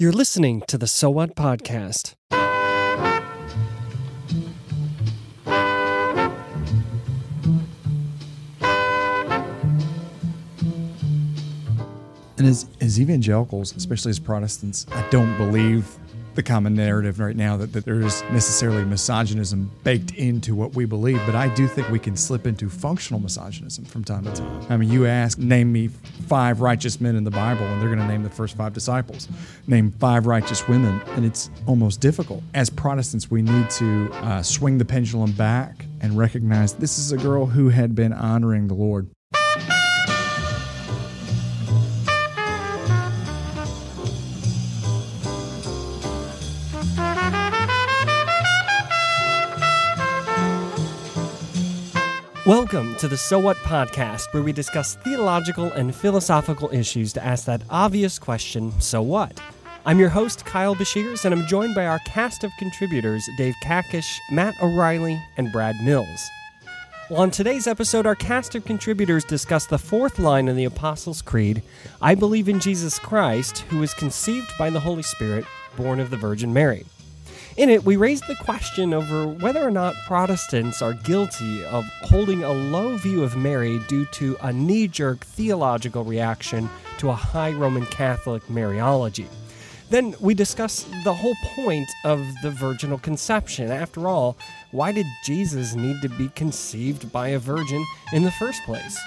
You're listening to the So What podcast. And as, as evangelicals, especially as Protestants, I don't believe the common narrative right now that, that there is necessarily misogynism baked into what we believe, but I do think we can slip into functional misogynism from time to time. I mean, you ask, name me five righteous men in the Bible, and they're going to name the first five disciples. Name five righteous women, and it's almost difficult. As Protestants, we need to uh, swing the pendulum back and recognize this is a girl who had been honoring the Lord. Welcome to the So What podcast, where we discuss theological and philosophical issues to ask that obvious question so what? I'm your host, Kyle Bashirs, and I'm joined by our cast of contributors Dave Kakish, Matt O'Reilly, and Brad Mills. Well, on today's episode, our cast of contributors discuss the fourth line in the Apostles' Creed I believe in Jesus Christ, who was conceived by the Holy Spirit, born of the Virgin Mary. In it, we raised the question over whether or not Protestants are guilty of holding a low view of Mary due to a knee jerk theological reaction to a high Roman Catholic Mariology. Then we discuss the whole point of the virginal conception. After all, why did Jesus need to be conceived by a virgin in the first place?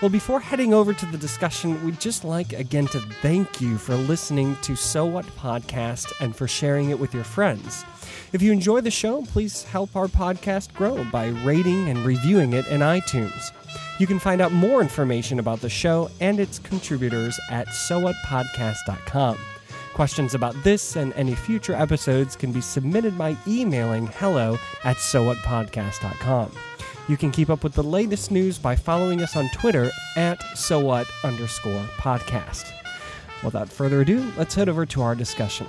Well, before heading over to the discussion, we'd just like again to thank you for listening to So What Podcast and for sharing it with your friends. If you enjoy the show, please help our podcast grow by rating and reviewing it in iTunes. You can find out more information about the show and its contributors at sowhatpodcast.com. Questions about this and any future episodes can be submitted by emailing hello at sowhatpodcast.com. You can keep up with the latest news by following us on Twitter at sowhat underscore podcast. Without further ado, let's head over to our discussion.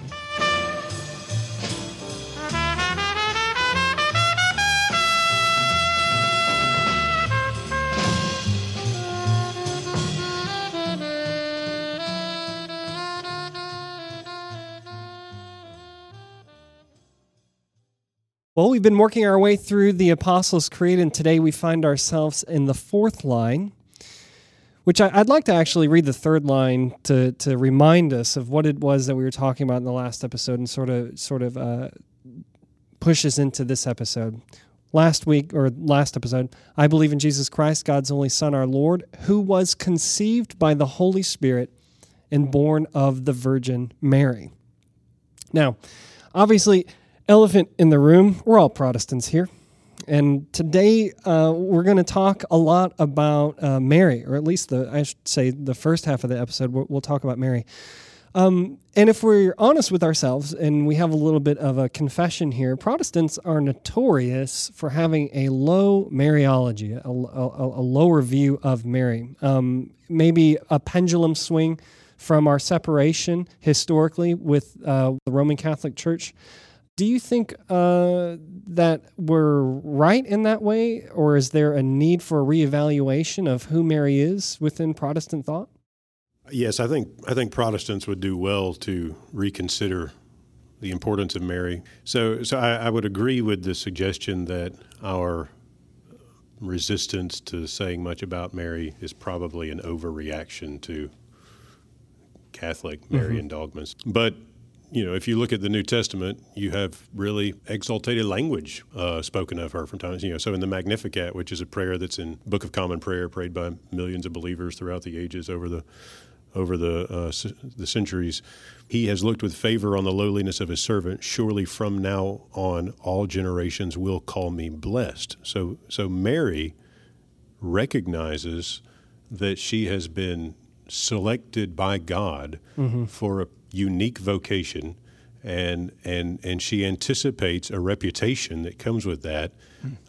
Well, we've been working our way through the Apostles' Creed, and today we find ourselves in the fourth line, which I, would like to actually read the third line to to remind us of what it was that we were talking about in the last episode, and sort of sort of uh, push us into this episode. Last week or last episode, I believe in Jesus Christ, God's only Son, our Lord, who was conceived by the Holy Spirit and born of the Virgin Mary. Now, obviously elephant in the room. We're all Protestants here. And today uh, we're going to talk a lot about uh, Mary, or at least the I should say the first half of the episode. We'll, we'll talk about Mary. Um, and if we're honest with ourselves, and we have a little bit of a confession here, Protestants are notorious for having a low Mariology, a, a, a lower view of Mary. Um, maybe a pendulum swing from our separation historically with uh, the Roman Catholic Church do you think uh, that we're right in that way, or is there a need for a reevaluation of who Mary is within Protestant thought? Yes, I think I think Protestants would do well to reconsider the importance of Mary. So, so I, I would agree with the suggestion that our resistance to saying much about Mary is probably an overreaction to Catholic Marian mm-hmm. dogmas. But you know, if you look at the New Testament, you have really exaltated language uh, spoken of her from times. You know, so in the Magnificat, which is a prayer that's in Book of Common Prayer, prayed by millions of believers throughout the ages over the over the uh, the centuries, he has looked with favor on the lowliness of his servant. Surely from now on, all generations will call me blessed. So, so Mary recognizes that she has been selected by God mm-hmm. for a unique vocation, and and and she anticipates a reputation that comes with that,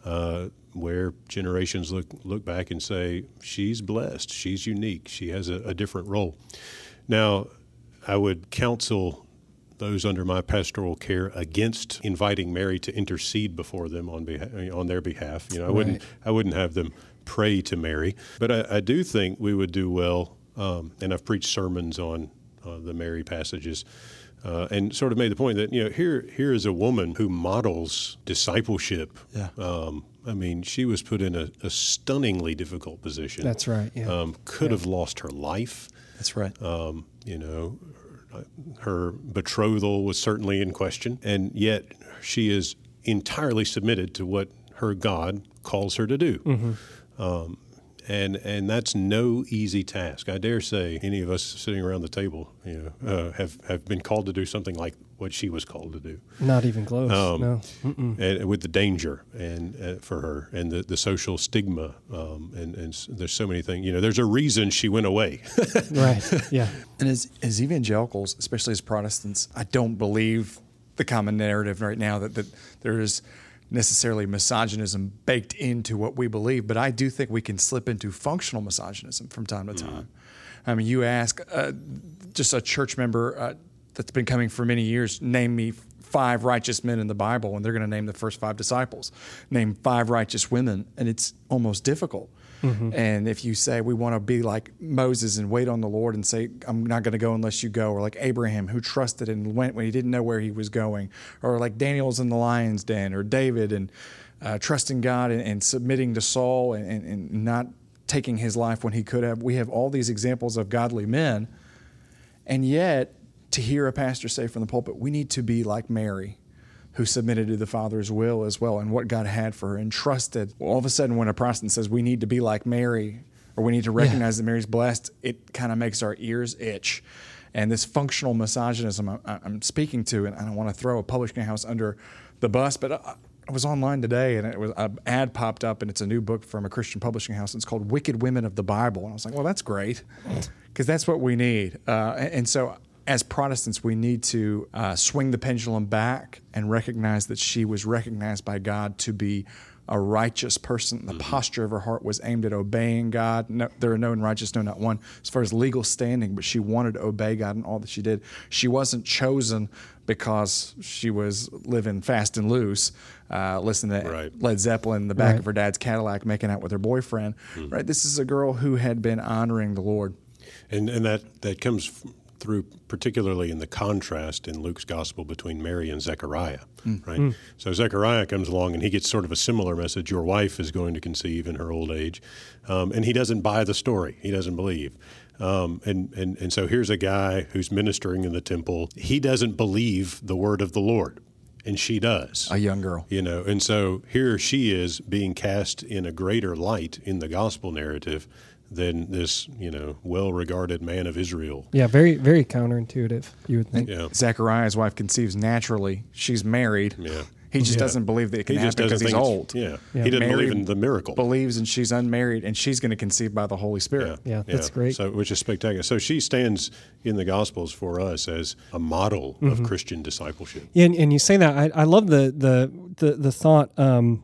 uh, where generations look look back and say she's blessed, she's unique, she has a, a different role. Now, I would counsel those under my pastoral care against inviting Mary to intercede before them on behalf, on their behalf. You know, I right. wouldn't I wouldn't have them pray to Mary, but I, I do think we would do well. Um, and I've preached sermons on uh, the Mary passages. uh, and sort of made the point that you know here here is a woman who models discipleship. Yeah. Um, I mean, she was put in a, a stunningly difficult position. That's right. Yeah. Um, could have lost her life. That's right. Um, you know, her betrothal was certainly in question, and yet she is entirely submitted to what her God calls her to do. Mm-hmm. Um, and and that's no easy task. I dare say any of us sitting around the table, you know, uh, have have been called to do something like what she was called to do. Not even close. Um, no. Mm-mm. And with the danger and uh, for her and the, the social stigma um, and and there's so many things. You know, there's a reason she went away. right. Yeah. And as, as evangelicals, especially as Protestants, I don't believe the common narrative right now that, that there is necessarily misogynism baked into what we believe, but I do think we can slip into functional misogynism from time to time. I mean, you ask uh, just a church member uh, that's been coming for many years, name me five righteous men in the Bible, and they're going to name the first five disciples. Name five righteous women, and it's almost difficult. And if you say we want to be like Moses and wait on the Lord and say, I'm not going to go unless you go, or like Abraham who trusted and went when he didn't know where he was going, or like Daniel's in the lion's den, or David and uh, trusting God and, and submitting to Saul and, and, and not taking his life when he could have. We have all these examples of godly men. And yet, to hear a pastor say from the pulpit, we need to be like Mary, who submitted to the Father's will as well and what God had for her and trusted. All of a sudden, when a Protestant says we need to be like Mary or we need to recognize that Mary's blessed, it kind of makes our ears itch. And this functional misogynism I- I'm speaking to, and I don't want to throw a publishing house under the bus, but I, I was online today and it was an ad popped up, and it's a new book from a Christian publishing house. and It's called Wicked Women of the Bible. And I was like, well, that's great because that's what we need. Uh, and, and so, as Protestants, we need to uh, swing the pendulum back and recognize that she was recognized by God to be a righteous person. The posture of her heart was aimed at obeying God. No, there are no unrighteous, no, not one, as far as legal standing, but she wanted to obey God in all that she did. She wasn't chosen because she was living fast and loose, uh, listening to Right. Led Zeppelin in the back Right. of her dad's Cadillac, making out with her boyfriend. Right? This is a girl who had been honoring the Lord. And and that that comes f- through particularly in the contrast in Luke's gospel between Mary and Zechariah, right? So Zechariah comes along and he gets sort of a similar message: your wife is going to conceive in her old age, um, and he doesn't buy the story. He doesn't believe. Um, and, and, and so here's a guy who's ministering in the temple. He doesn't believe the word of the Lord, and she does A young girl. you know and so here she is being cast in a greater light in the gospel narrative than this you know well-regarded man of israel Yeah. Very, very counterintuitive. You would think. yeah Zechariah's wife conceives naturally. She's married. Yeah. He just Yeah. doesn't believe that it can he happen because he's old. yeah. Yeah. he doesn't Mary believe in the miracle Believes and she's unmarried and she's going to conceive by the Holy Spirit. Yeah, that's great. So, which is spectacular. So she stands in the Gospels for us as a model Mm-hmm. of Christian discipleship. Yeah, and, and you say that I, I love the the the, the thought um,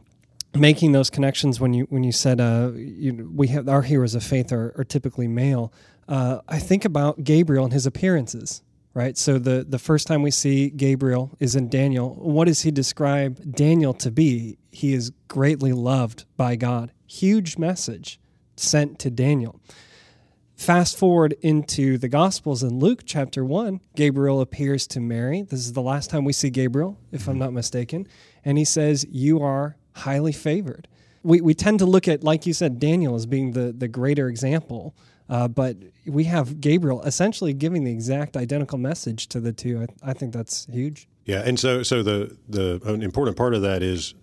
making those connections when you when you said uh, you, we have our heroes of faith are, are typically male. Uh, I think about Gabriel and his appearances. Right, so the the first time we see Gabriel is in Daniel. What does he describe Daniel to be? He is greatly loved by God. Huge message sent to Daniel. Fast forward into the Gospels in Luke chapter 1, Gabriel appears to Mary. This is the last time we see Gabriel, if I'm not mistaken. And he says, You are highly favored. We, we tend to look at, like you said, Daniel as being the, the greater example, uh, but we have Gabriel essentially giving the exact identical message to the two. I, I think that's huge. Yeah, and so so the the an important part of that is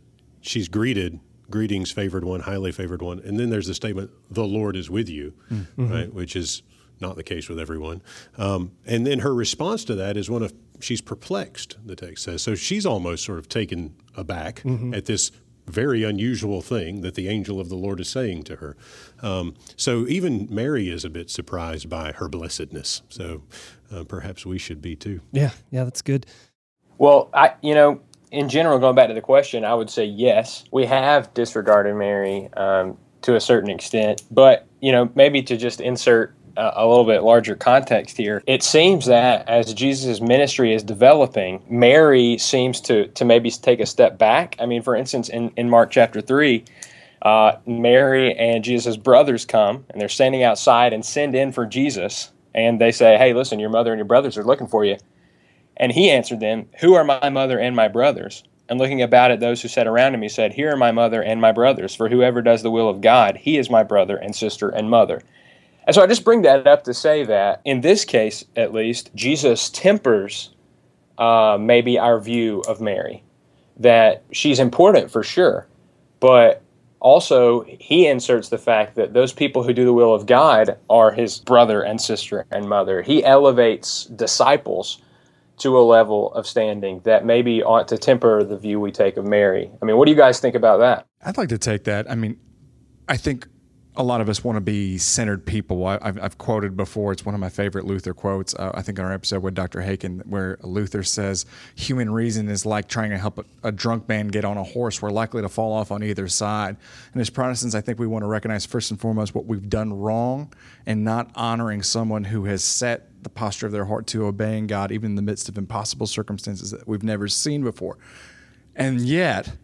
she's greeted, greetings, favored one, highly favored one, and then there's the statement, "The Lord is with you," right, which is not the case with everyone. Um, and then her response to that is one of she's perplexed. The text says so she's almost sort of taken aback at this very unusual thing that the angel of the Lord is saying to her. Um, so even Mary is a bit surprised by her blessedness. So uh, perhaps we should be too. Yeah, yeah, that's good. Well, I you know, in general, going back to the question, I would say yes. We have disregarded Mary um, to a certain extent, but you know, maybe to just insert a, little bit larger context here, it seems that as Jesus' ministry is developing, Mary seems to to maybe take a step back. I mean, for instance, in in Mark chapter three. Uh, Mary and Jesus' brothers come and they're standing outside and send in for Jesus. And they say, Hey, listen, your mother and your brothers are looking for you And he answered them, Who are my mother and my brothers? And looking about at those who sat around him, he said, Here are my mother and my brothers, for whoever does the will of God, he is my brother and sister and mother. And so I just bring that up to say that, in this case at least, Jesus tempers uh, maybe our view of Mary, that she's important for sure, but also he inserts the fact that those people who do the will of God are his brother and sister and mother. He elevates disciples to a level of standing that maybe ought to temper the view we take of Mary. I mean, what do you guys think about that? I'd like to take that. I mean, I think a lot of us want to be centered people. I, have I've quoted before. It's one of my favorite Luther quotes. Uh, I think in our episode with Dr. Haken, where Luther says, "Human reason is like trying to help a, a, drunk man get on a horse. We're likely to fall off on either side." And as Protestants, I think we want to recognize first and foremost what we've done wrong, and not honoring someone who has set the posture of their heart to obeying God, even in the midst of impossible circumstances that we've never seen before. And yet,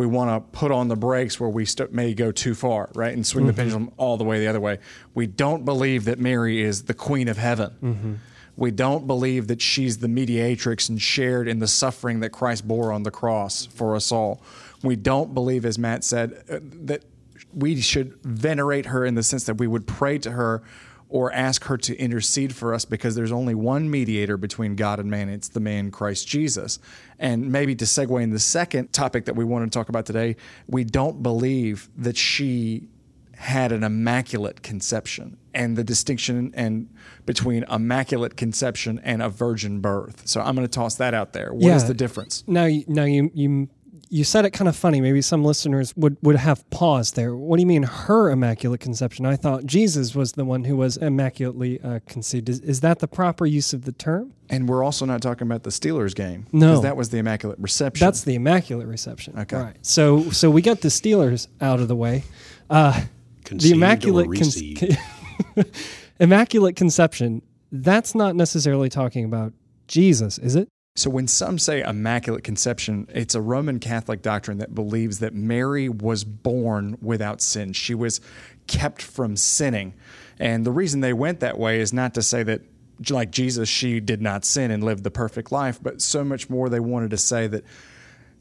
we want to put on the brakes where we st- may go too far, right? And swing mm-hmm. the pendulum all the way the other way. We don't believe that Mary is the queen of heaven. Mm-hmm. We don't believe that she's the mediatrix and shared in the suffering that Christ bore on the cross for us all. We don't believe, as Matt said, uh, that we should venerate her in the sense that we would pray to her or ask her to intercede for us because there's only one mediator between God and man. It's the man Christ Jesus. And maybe to segue in the second topic that we want to talk about today, we don't believe that she had an immaculate conception and the distinction and between immaculate conception and a virgin birth. So I'm going to toss that out there. What yeah. is the difference? Now, now you you you said it kind of funny. Maybe some listeners would, would have paused there. What do you mean, her immaculate conception? I thought Jesus was the one who was immaculately uh, conceived. Is, is that the proper use of the term? And we're also not talking about the Steelers game. No, because that was the immaculate reception. That's the immaculate reception. Okay, right. So so we got the Steelers out of the way. Uh, the immaculate con- immaculate conception. That's not necessarily talking about Jesus, is it? So, when some say immaculate conception, it's a Roman Catholic doctrine that believes that Mary was born without sin. She was kept from sinning. And the reason they went that way is not to say that, like Jesus, she did not sin and lived the perfect life, but so much more they wanted to say that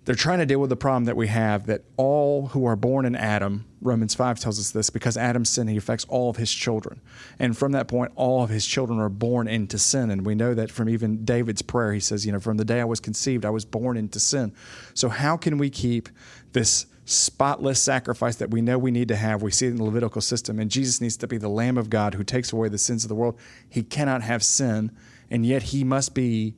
they're trying to deal with the problem that we have that all who are born in Adam, Romans 5 tells us this, because Adam's sin, he affects all of his children. And from that point, all of his children are born into sin. And we know that from even David's prayer, he says, you know, from the day I was conceived, I was born into sin. So, how can we keep this spotless sacrifice that we know we need to have? We see it in the Levitical system, and Jesus needs to be the Lamb of God who takes away the sins of the world. He cannot have sin, and yet he must be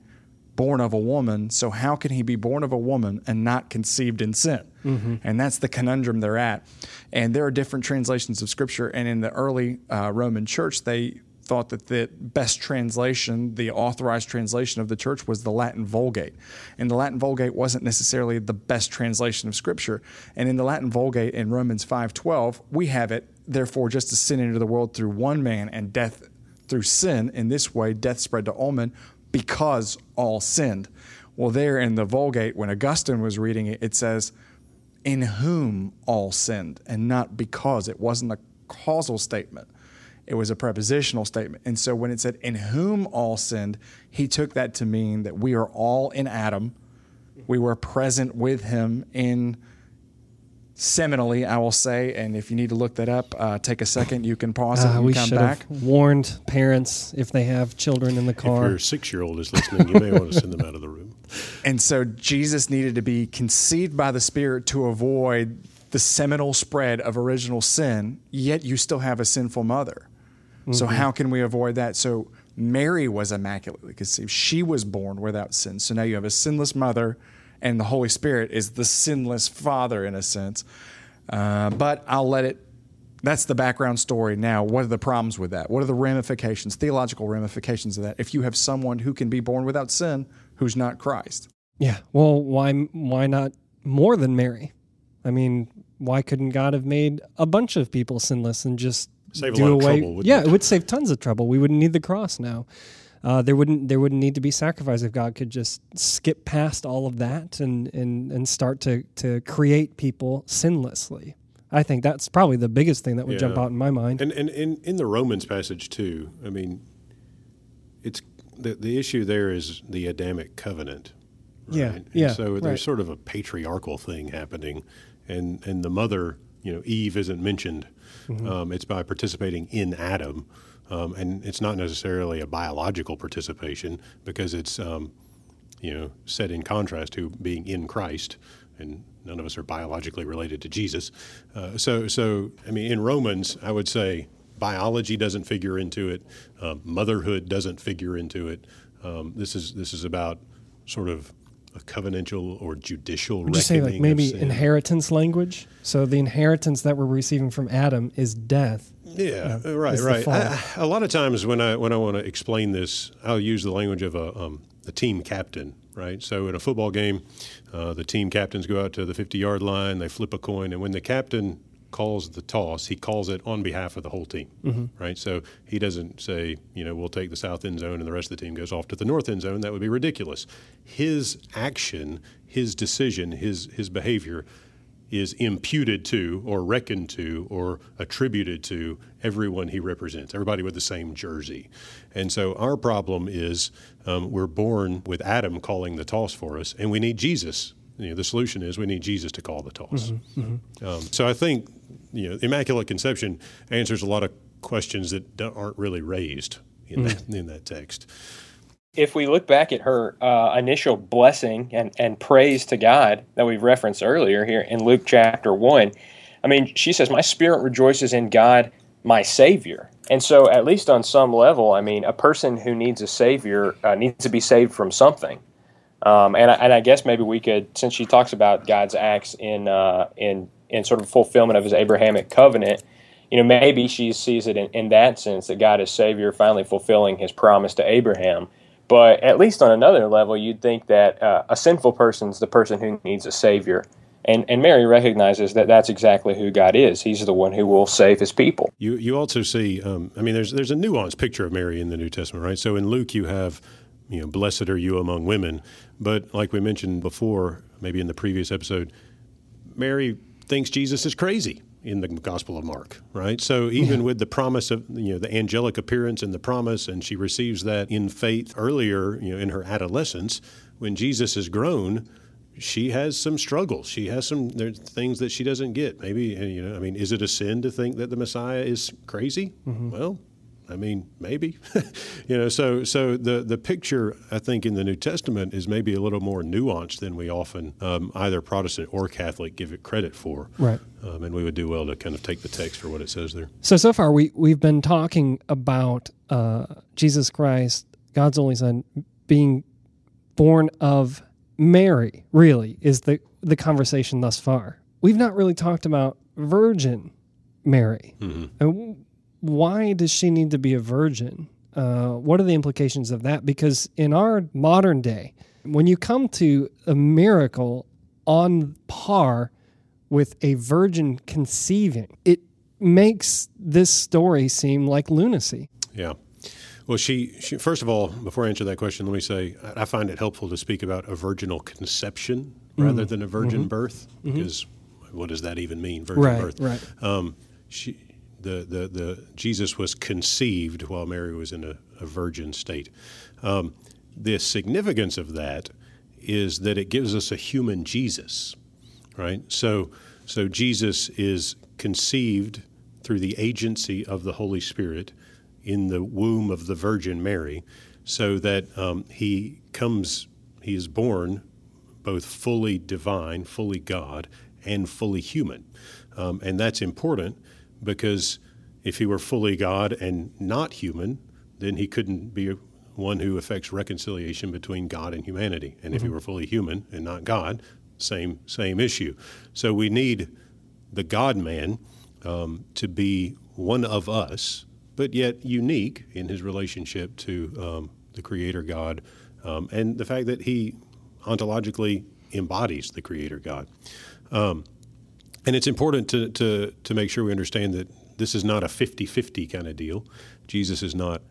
born of a woman. So how can he be born of a woman and not conceived in sin? Mm-hmm. And that's the conundrum they're at. And there are different translations of Scripture. And in the early uh, Roman Church, they thought that the best translation, the authorized translation of the church, was the Latin Vulgate. And the Latin Vulgate wasn't necessarily the best translation of Scripture. And in the Latin Vulgate in Romans 5:12, we have it, therefore, just as sin entered the world through one man and death through sin, in this way death spread to all men because all sinned. Well, there in the Vulgate, when Augustine was reading it, it says, in whom all sinned, and not because. It wasn't a causal statement, it was a prepositional statement. And so when it said, in whom all sinned, he took that to mean that we are all in Adam. We were present with him in seminally, I will say. And if you need to look that up, uh, take a second. You can pause it uh, and we come should back. Have warned parents if they have children in the car. If your six year old is listening, you may want to send them out of the room. And so Jesus needed to be conceived by the Spirit to avoid the seminal spread of original sin, yet you still have a sinful mother. Mm-hmm. So, how can we avoid that? So, Mary was immaculately conceived. She was born without sin. So now you have a sinless mother and the Holy Spirit is the sinless Father in a sense. Uh, but I'll let it. That's the background story. Now, what are the problems with that? What are the ramifications, theological ramifications of that? If you have someone who can be born without sin, who's not Christ. Yeah. Well, why why not more than Mary? I mean, why couldn't God have made a bunch of people sinless and just save do away? Trouble, yeah, it? it would save tons of trouble. We wouldn't need the cross now uh, there wouldn't there wouldn't need to be sacrifice if God could just skip past all of that and and and start to to create people sinlessly. I think that's probably the biggest thing that would yeah. jump out in my mind. And and in in the Romans passage too. I mean, it's the, the issue there is the Adamic covenant. Yeah, right? yeah, And so right. there's sort of a patriarchal thing happening, and and the mother, you know, Eve isn't mentioned. Mm-hmm. Um, it's by participating in Adam, um, and it's not necessarily a biological participation because it's um, you know set in contrast to being in Christ, and none of us are biologically related to Jesus. Uh, so so I mean, in Romans, I would say biology doesn't figure into it, um, motherhood doesn't figure into it. Um, this is this is about sort of a covenantal or judicial. Would you say like maybe inheritance language? So the inheritance that we're receiving from Adam is death. Yeah, Yeah, uh, right, right. I, a lot of times when I when I want to explain this, I'll use the language of a, um, a team captain, right? So in a football game, uh, the team captains go out to the 50 yard line, they flip a coin, and when the captain calls the toss, he calls it on behalf of the whole team, Mm-hmm. right? So he doesn't say, you know, we'll take the south end zone and the rest of the team goes off to the north end zone. That would be ridiculous. His action, his decision, his his behavior is imputed to or reckoned to or attributed to everyone he represents, everybody with the same jersey. And so our problem is um, we're born with Adam calling the toss for us, and we need Jesus. You know, the solution is we need Jesus to call the toss. Um, so I think you know, Immaculate Conception answers a lot of questions that don't- aren't really raised in, that, in that text. if we look back at her uh, initial blessing and, and praise to God that we've referenced earlier here in Luke chapter 1, I mean, she says, My spirit rejoices in God, my Savior. And so, at least on some level, I mean, a person who needs a Savior uh, needs to be saved from something. Um, and, I, and I guess maybe we could, since she talks about God's acts in, uh, in, in sort of fulfillment of his Abrahamic covenant, you know, maybe she sees it in, in that sense that God is Savior, finally fulfilling his promise to Abraham. But at least on another level, you'd think that uh, a sinful person's the person who needs a Savior. And, and Mary recognizes that that's exactly who God is. He's the one who will save his people. You you also see, um, I mean, there's there's a nuanced picture of Mary in the New Testament, right? So in Luke, you have, you know, blessed are you among women, but like we mentioned before, maybe in the previous episode, Mary thinks Jesus is crazy in the Gospel of Mark, right? So even with the promise of you know the angelic appearance and the promise, and she receives that in faith earlier, you know, in her adolescence, when Jesus is grown. She has some struggles. She has some there's things that she doesn't get. Maybe you know. I mean, is it a sin to think that the Messiah is crazy? Mm-hmm. Well, I mean, maybe. you know, so so the the picture I think in the New Testament is maybe a little more nuanced than we often um, either Protestant or Catholic give it credit for. Right. Um, and we would do well to kind of take the text for what it says there. So so far we we've been talking about uh, Jesus Christ, God's only Son, being born of Mary. Really, is the the conversation thus far. We've not really talked about Virgin Mary. And w- why does she need to be a virgin? Uh, what are the implications of that? Because in our modern day, when you come to a miracle on par with a virgin conceiving, it makes this story seem like lunacy. Yeah. Well, she, she first of all, before I answer that question, let me say I find it helpful to speak about a virginal conception rather than a virgin birth because what does that even mean, virgin Right, birth? right. Um, she, the, the, the Jesus was conceived while Mary was in a, a virgin state. Um, the significance of that is that it gives us a human Jesus, right? So, so Jesus is conceived through the agency of the Holy Spirit in the womb of the Virgin Mary, so that um, he comes, he is born both fully divine, fully God, and fully human. Um, and that's important because if he were fully God and not human, then he couldn't be one who affects reconciliation between God and humanity. And if he were fully human and not God, same same issue. So we need the God man um, to be one of us, but yet unique in his relationship to um, the Creator God, um, and the fact that he ontologically embodies the Creator God. And it's important to, to, to make sure we understand that this is not a 50 50 kind of deal. Jesus is not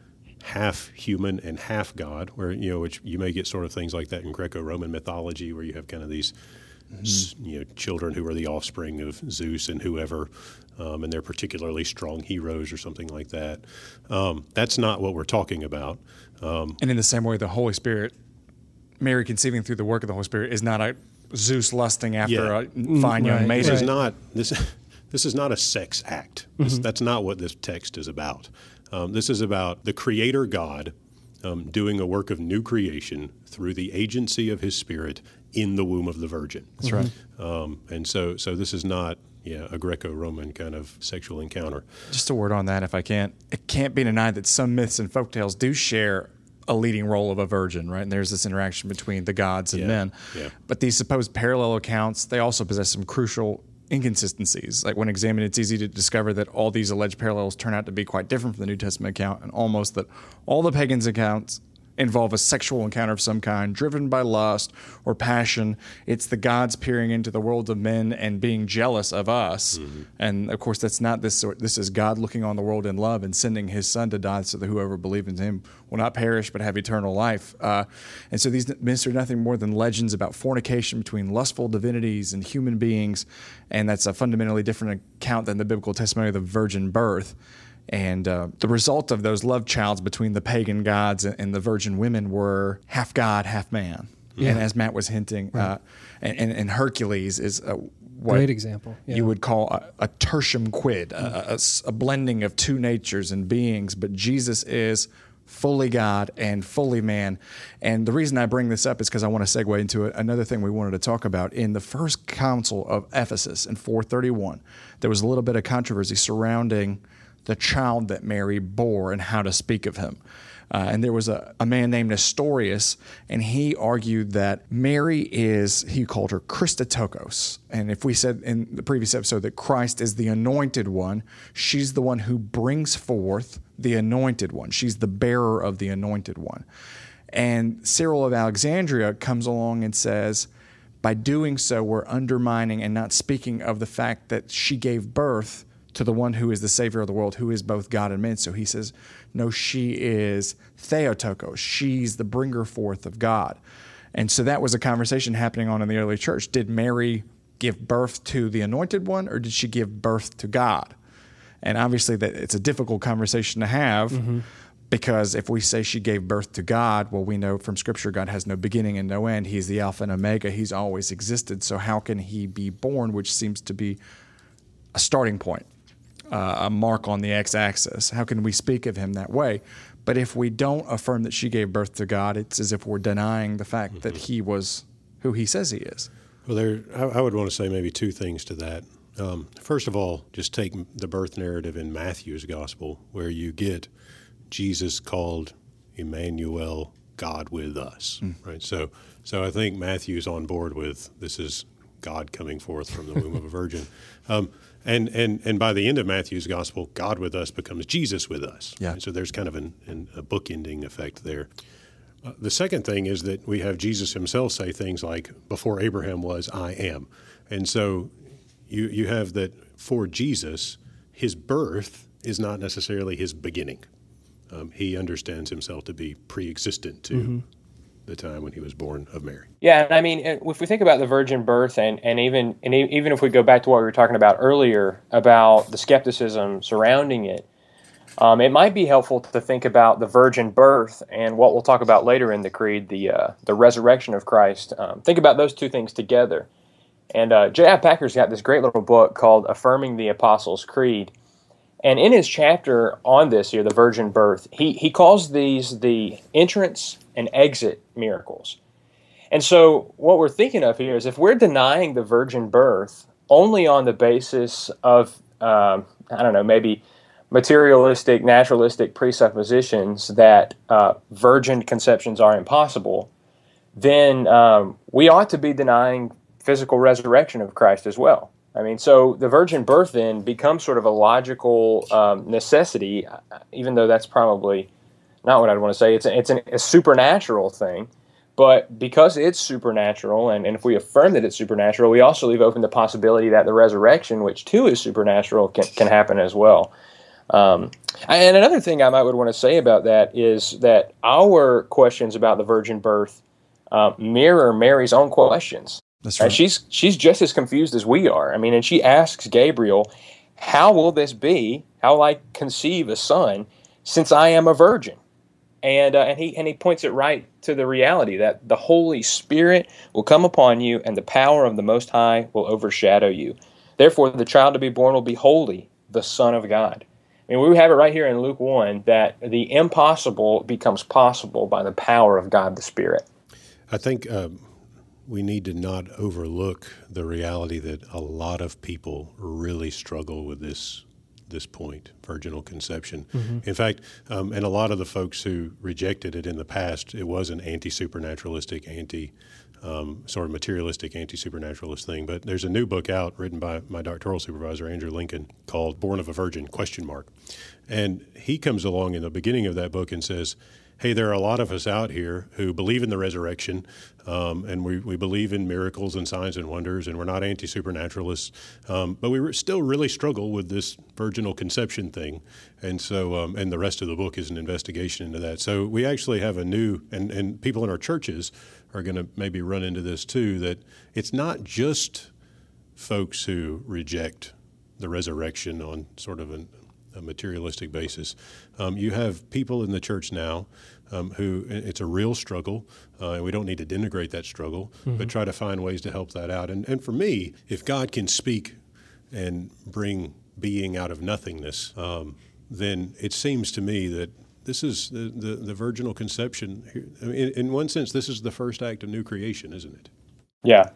half human and half God, where, you know, which you may get sort of things like that in Greco Roman mythology, where you have kind of these mm-hmm. you know children who are the offspring of Zeus and whoever, um, and they're particularly strong heroes or something like that. Um, that's not what we're talking about. Um, and in the same way, the Holy Spirit, Mary conceiving through the work of the Holy Spirit, is not a Zeus lusting after yeah. a mm, fine young right, maiden. This is not this. This is not a sex act. This, mm-hmm. That's not what this text is about. Um, this is about the Creator God um, doing a work of new creation through the agency of His Spirit in the womb of the Virgin. That's right. Um, and so, so this is not yeah, a Greco-Roman kind of sexual encounter. Just a word on that, if I can't. It can't be denied that some myths and folktales do share a leading role of a virgin, right? And there's this interaction between the gods and yeah, men. Yeah. But these supposed parallel accounts, they also possess some crucial inconsistencies. Like when examined, it's easy to discover that all these alleged parallels turn out to be quite different from the New Testament account, and almost that all the pagans' accounts involve a sexual encounter of some kind, driven by lust or passion. It's the gods peering into the world of men and being jealous of us. Mm-hmm. And of course, that's not this sort. This is God looking on the world in love and sending His Son to die, so that whoever believes in Him will not perish but have eternal life. Uh, and so these myths are nothing more than legends about fornication between lustful divinities and human beings, and that's a fundamentally different account than the biblical testimony of the virgin birth. And uh, the result of those love childs between the pagan gods and the virgin women were half God, half man. Yeah. And as Matt was hinting, right. uh, and, and, Hercules is a, what great example yeah. you would call a, a tertium quid, a, a, a, blending of two natures and beings. But Jesus is fully God and fully man. And the reason I bring this up is because I want to segue into it. another thing we wanted to talk about. In the first council of Ephesus in 431, there was a little bit of controversy surrounding the child that Mary bore and how to speak of him. Uh, and there was a, a man named Nestorius, and he argued that Mary is, he called her Christotokos. And if we said in the previous episode that Christ is the anointed one, she's the one who brings forth the anointed one. She's the bearer of the anointed one. And Cyril of Alexandria comes along and says, by doing so, we're undermining and not speaking of the fact that she gave birth to the one who is the Savior of the world, who is both God and man. So he says, No, she is Theotokos. She's the bringer forth of God. And so that was a conversation happening on in the early church. Did Mary give birth to the anointed one, or did she give birth to God? And obviously, that it's a difficult conversation to have. Mm-hmm. Because if we say she gave birth to God, well, we know from Scripture God has no beginning and no end. He's the Alpha and Omega. He's always existed. So, how can he be born, which seems to be a starting point? Uh, a mark on the x axis. How can we speak of him that way? But if we don't affirm that she gave birth to God, it's as if we're denying the fact mm-hmm. that he was who he says he is. Well, there, I, I would want to say maybe two things to that. Um, first of all, just take the birth narrative in Matthew's gospel, where you get Jesus called Emmanuel, God with us, mm. right? So, so I think Matthew's on board with this is God coming forth from the womb of a virgin. Um, and, and, and by the end of Matthew's gospel, God with us becomes Jesus with us. Yeah. so there's kind of an, an, a bookending effect there. Uh, the second thing is that we have Jesus himself say things like, Before Abraham was, I am. And so you, you have that for Jesus, his birth is not necessarily his beginning. Um, he understands himself to be pre existent to mm-hmm the time when he was born of Mary. Yeah, and I mean, if we think about the virgin birth, and, and even and even if we go back to what we were talking about earlier about the skepticism surrounding it, um, it might be helpful to think about the virgin birth and what we'll talk about later in the creed, the uh, the resurrection of Christ. Um, think about those two things together. And uh, J.I. Packer's got this great little book called "Affirming the Apostles' Creed." And in his chapter on this here, the virgin birth, he, he calls these the entrance and exit miracles. And so, what we're thinking of here is if we're denying the virgin birth only on the basis of, um, I don't know, maybe materialistic, naturalistic presuppositions that uh, virgin conceptions are impossible, then um, we ought to be denying physical resurrection of Christ as well. I mean, so the virgin birth then becomes sort of a logical um, necessity, even though that's probably not what I'd want to say. It's a, it's an, a supernatural thing, but because it's supernatural, and, and if we affirm that it's supernatural, we also leave open the possibility that the resurrection, which too is supernatural, can, can happen as well. Um, and another thing I might would want to say about that is that our questions about the virgin birth uh, mirror Mary's own questions. That's right. she's she's just as confused as we are. I mean, and she asks Gabriel, "How will this be? How will I conceive a son since I am a virgin?" And uh, and he and he points it right to the reality that the Holy Spirit will come upon you, and the power of the Most High will overshadow you. Therefore, the child to be born will be holy, the Son of God. I mean, we have it right here in Luke 1 that the impossible becomes possible by the power of God the Spirit. I think um, we need to not overlook the reality that a lot of people really struggle with this this point, virginal conception. In fact, um, and a lot of the folks who rejected it in the past, it was an anti supernaturalistic, anti um, sort of materialistic, anti supernaturalist thing. But there's a new book out written by my doctoral supervisor Andrew Lincoln called "Born of a Virgin?" question mark, and he comes along in the beginning of that book and says. Hey, there are a lot of us out here who believe in the resurrection, um, and we, we believe in miracles and signs and wonders, and we're not anti supernaturalists, um, but we re- still really struggle with this virginal conception thing. And so, um, and the rest of the book is an investigation into that. So we actually have a new, and, and people in our churches are going to maybe run into this too, that it's not just folks who reject the resurrection on sort of an, a materialistic basis. Um, you have people in the church now um, who it's a real struggle, uh, and we don't need to denigrate that struggle, but try to find ways to help that out. And, and for me, if God can speak and bring being out of nothingness, um, then it seems to me that this is the, the, the virginal conception. I mean, in, in one sense, this is the first act of new creation, isn't it? Yeah.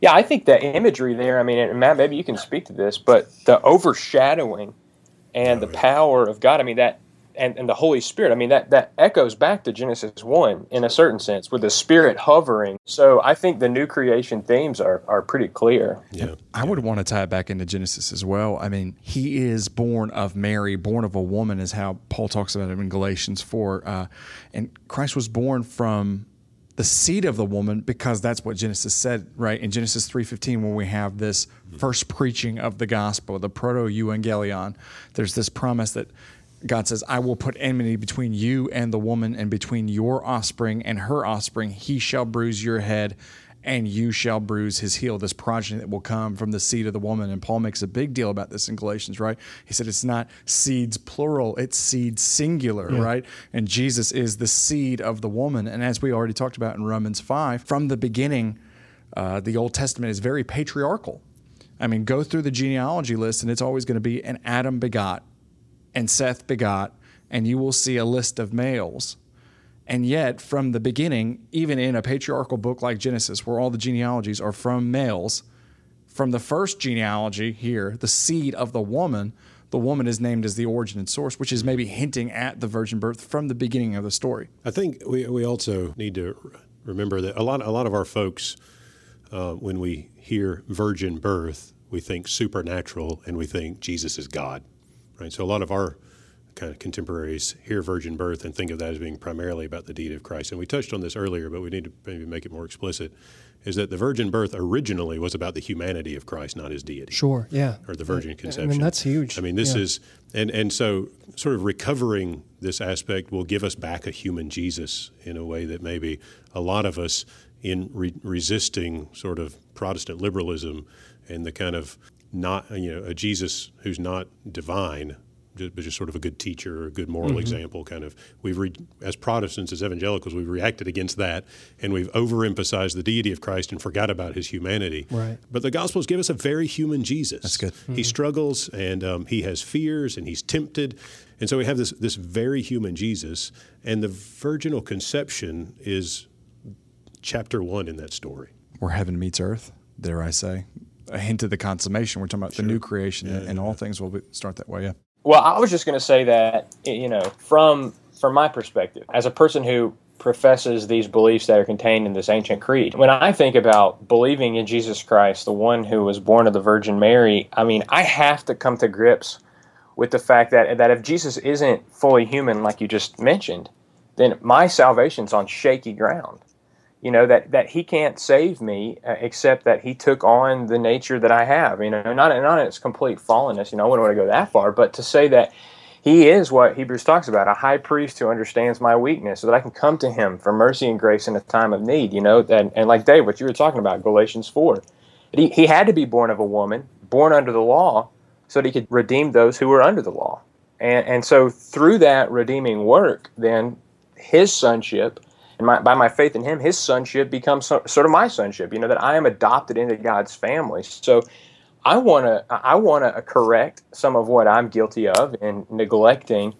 Yeah, I think the imagery there, I mean, Matt, maybe you can speak to this, but the overshadowing and the power of God, I mean, that, and, and the Holy Spirit, I mean, that, that echoes back to Genesis 1 in a certain sense with the Spirit hovering. So I think the new creation themes are, are pretty clear. Yeah. I would want to tie it back into Genesis as well. I mean, he is born of Mary, born of a woman, is how Paul talks about it in Galatians 4. Uh, and Christ was born from the seed of the woman because that's what Genesis said, right? In Genesis 3.15, when we have this first preaching of the gospel, the proto-evangelion, there's this promise that God says, I will put enmity between you and the woman and between your offspring and her offspring. He shall bruise your head and you shall bruise his heel, this progeny that will come from the seed of the woman. And Paul makes a big deal about this in Galatians, right? He said it's not seeds plural, it's seed singular, right? And Jesus is the seed of the woman. And as we already talked about in Romans 5, from the beginning, uh, the Old Testament is very patriarchal. I mean, go through the genealogy list, and it's always going to be an Adam begot, and Seth begot, and you will see a list of males. And yet, from the beginning, even in a patriarchal book like Genesis, where all the genealogies are from males, from the first genealogy here, the seed of the woman, the woman is named as the origin and source, which is maybe hinting at the virgin birth from the beginning of the story. I think we, we also need to remember that a lot a lot of our folks, uh, when we hear virgin birth, we think supernatural and we think Jesus is God, right? So a lot of our kind of contemporaries hear virgin birth and think of that as being primarily about the deity of Christ. And we touched on this earlier, but we need to maybe make it more explicit. Is that the virgin birth originally was about the humanity of Christ, not his deity Sure. Yeah. or the virgin I conception. mean, that's huge. I mean, this Yeah. is and and so sort of recovering this aspect will give us back a human Jesus in a way that maybe a lot of us in re- resisting sort of Protestant liberalism and the kind of not you know a Jesus who's not divine. Ju- But just sort of a good teacher or a good moral example, kind of. We've, re- as Protestants, as evangelicals, we've reacted against that, and we've overemphasized the deity of Christ and forgot about his humanity. Right. But the Gospels give us a very human Jesus. That's good. He struggles and um, he has fears and he's tempted. And so we have this, this very human Jesus. And the virginal conception is chapter one in that story. Where heaven meets earth, dare I say. A hint of the consummation. We're talking about the new creation, and all things will be, start that way. Yeah. Well, I was just going to say that you know, from from my perspective, as a person who professes these beliefs that are contained in this ancient creed, when I think about believing in Jesus Christ, the one who was born of the Virgin Mary, I mean, I have to come to grips with the fact that that if Jesus isn't fully human, like you just mentioned, then my salvation's on shaky ground. You know that that He can't save me uh, except that He took on the nature that I have. You know, not not in its complete fallenness. You know, I wouldn't want to go that far, but to say that he is what Hebrews talks about a high priest who understands my weakness so that I can come to him for mercy and grace in a time of need. You know, that, and like Dave, what you were talking about, Galatians 4. He, he had to be born of a woman, born under the law, so that he could redeem those who were under the law. And, and so through that redeeming work, then his sonship, and my, by my faith in him, his sonship becomes so, sort of my sonship, you know, that I am adopted into God's family. So I want to I want to correct some of what I'm guilty of in neglecting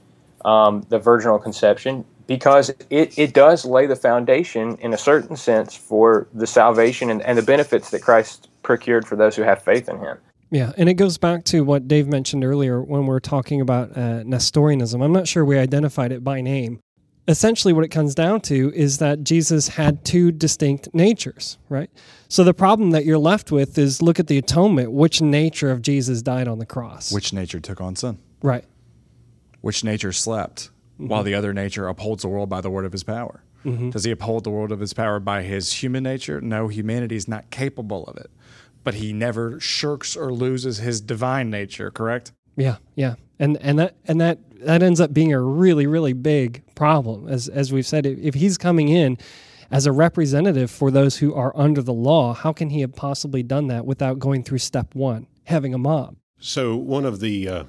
um, the virginal conception because it, it does lay the foundation in a certain sense for the salvation and, and the benefits that Christ procured for those who have faith in him. Yeah, and it goes back to what Dave mentioned earlier when we're talking about uh, Nestorianism. I'm not sure we identified it by name, essentially what it comes down to is that Jesus had two distinct natures, right? So the problem that you're left with is look at the atonement. Which nature of Jesus died on the cross? Which nature took on sin? Right. Which nature slept mm-hmm. while the other nature upholds the world by the word of his power? Mm-hmm. Does he uphold the world of his power by his human nature? No, humanity is not capable of it. But he never shirks or loses his divine nature, correct? Yeah, yeah. And and that and that that ends up being a really really big problem. As as we've said if he's coming in as a representative for those who are under the law how can he have possibly done that without going through step 1 having a mob? So one of the uh,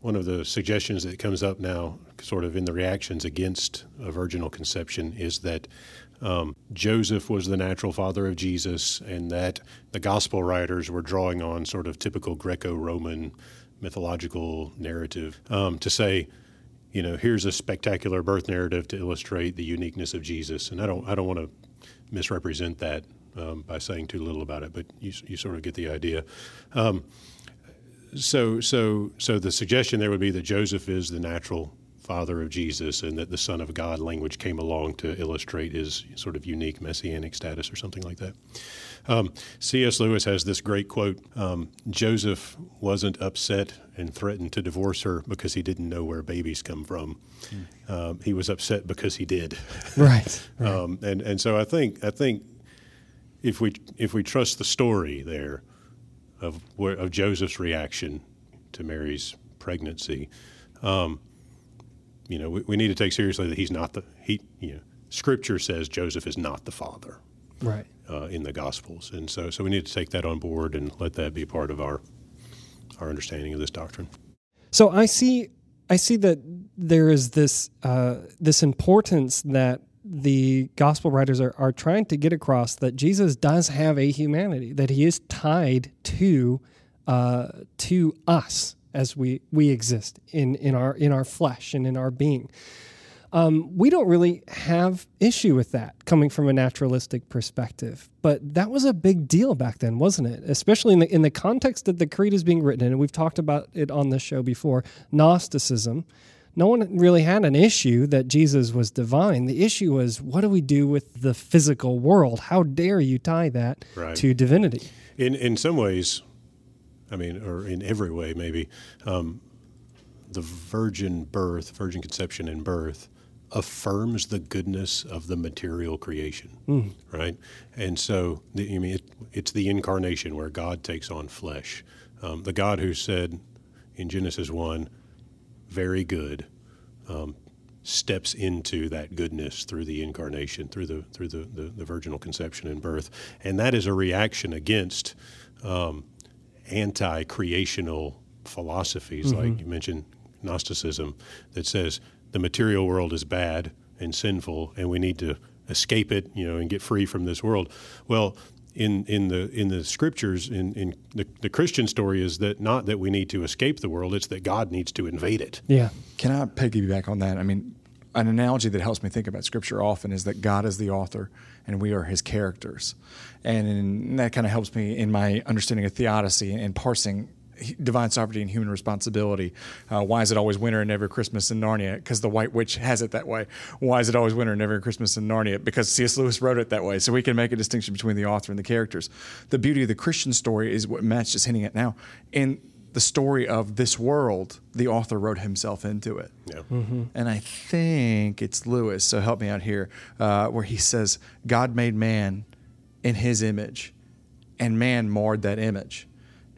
one of the suggestions that comes up now sort of in the reactions against a virginal conception is that um, Joseph was the natural father of Jesus, and that the gospel writers were drawing on sort of typical Greco Roman mythological narrative um, to say, you know, here's a spectacular birth narrative to illustrate the uniqueness of Jesus. And I don't, I don't want to misrepresent that um, by saying too little about it, but you, you sort of get the idea. Um, so, so, so the suggestion there would be that Joseph is the natural father of Jesus, and that the Son of God language came along to illustrate his sort of unique messianic status, or something like that. Um, C.S. Lewis has this great quote um, Joseph wasn't upset and threatened to divorce her because he didn't know where babies come from. Mm. Um, he was upset because he did. Right. right. Um, and and so I think I think if we if we trust the story there of where, of Joseph's reaction to Mary's pregnancy, um, you know, we, we need to take seriously that he's not the he. You know, Scripture says Joseph is not the father right uh, in the Gospels, and so so we need to take that on board and let that be part of our our understanding of this doctrine. So I see I see that there is this uh, this importance that the gospel writers are, are trying to get across that Jesus does have a humanity, that he is tied to uh, to us as we we exist in in our in our flesh and in our being. Um, we don't really have issue with that coming from a naturalistic perspective, but that was a big deal back then, wasn't it? Especially in the in the context that the creed is being written in, and we've talked about it on this show before. Gnosticism, no one really had an issue that Jesus was divine. The issue was what do we do with the physical world? How dare you tie that right. to divinity? In in some ways, I mean, or in every way, maybe. Um, the virgin birth, virgin conception and birth, affirms the goodness of the material creation, mm. right? And so, the, I mean, it, it's the incarnation where God takes on flesh. Um, the God who said in Genesis 1, very good, um, steps into that goodness through the incarnation, through the through the, the, the virginal conception and birth, and that is a reaction against um, anti-creational philosophies, mm-hmm. like you mentioned, Gnosticism, that says the material world is bad and sinful, and we need to escape it, you know, and get free from this world. Well, in, in the in the scriptures, in, in the, the Christian story is that not that we need to escape the world; it's that God needs to invade it. Yeah. Can I piggyback on that? I mean, an analogy that helps me think about scripture often is that God is the author and we are his characters. And that kind of helps me in my understanding of theodicy and parsing divine sovereignty and human responsibility. Uh, why is it always winter and never Christmas in Narnia? Because the White Witch has it that way. Why is it always winter and never Christmas in Narnia? Because C.S. Lewis wrote it that way. So we can make a distinction between the author and the characters. The beauty of the Christian story is what Matt's just hinting at now. In the story of this world, the author wrote himself into it. Yeah. Mm-hmm. And I think it's Lewis, so help me out here, uh, where he says, God made man in his image, and man marred that image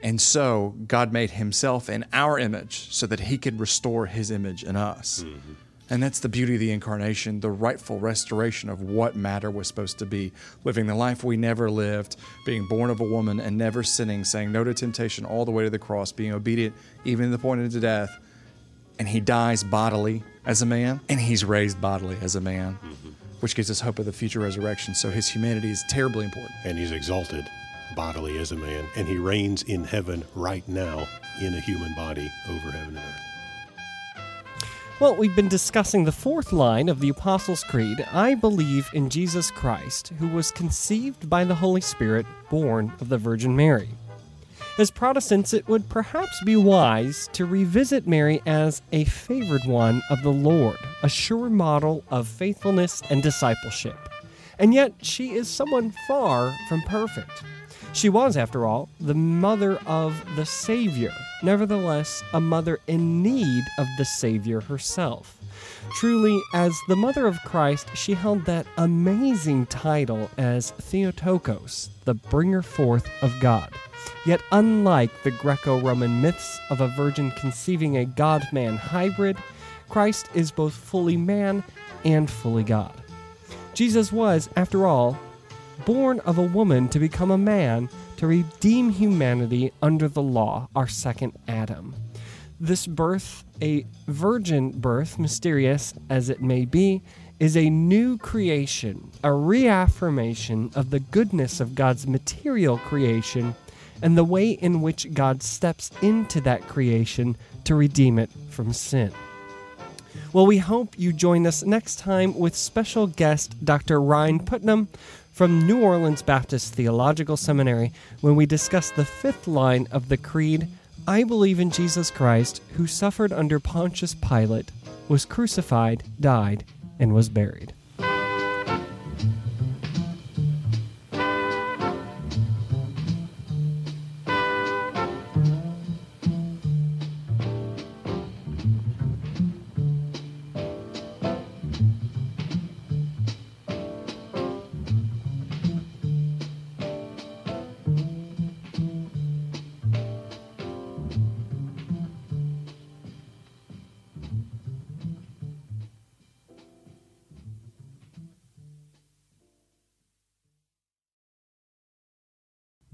And so God made himself in our image so that he could restore his image in us. Mm-hmm. And that's the beauty of the incarnation, the rightful restoration of what matter was supposed to be. Living the life we never lived, being born of a woman and never sinning, saying no to temptation all the way to the cross, being obedient even to the point of death. And he dies bodily as a man, and he's raised bodily as a man, mm-hmm. which gives us hope of the future resurrection. So his humanity is terribly important. And he's exalted bodily as a man, and he reigns in heaven right now in a human body over heaven and earth. Well, we've been discussing the fourth line of the Apostles' Creed I believe in Jesus Christ, who was conceived by the Holy Spirit, born of the Virgin Mary. As Protestants, it would perhaps be wise to revisit Mary as a favored one of the Lord, a sure model of faithfulness and discipleship. And yet, she is someone far from perfect. She was, after all, the mother of the Savior, nevertheless, a mother in need of the Savior herself. Truly, as the mother of Christ, she held that amazing title as Theotokos, the bringer forth of God. Yet, unlike the Greco Roman myths of a virgin conceiving a God man hybrid, Christ is both fully man and fully God. Jesus was, after all, born of a woman to become a man to redeem humanity under the law, our second Adam. This birth, a virgin birth, mysterious as it may be, is a new creation, a reaffirmation of the goodness of God's material creation and the way in which God steps into that creation to redeem it from sin. Well, we hope you join us next time with special guest Dr. Ryan Putnam, from New Orleans Baptist Theological Seminary when we discuss the fifth line of the Creed I believe in Jesus Christ, who suffered under Pontius Pilate, was crucified, died, and was buried.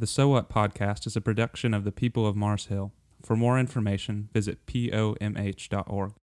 So What podcast is a production of the people of Mars Hill. For more information, visit pomh.org.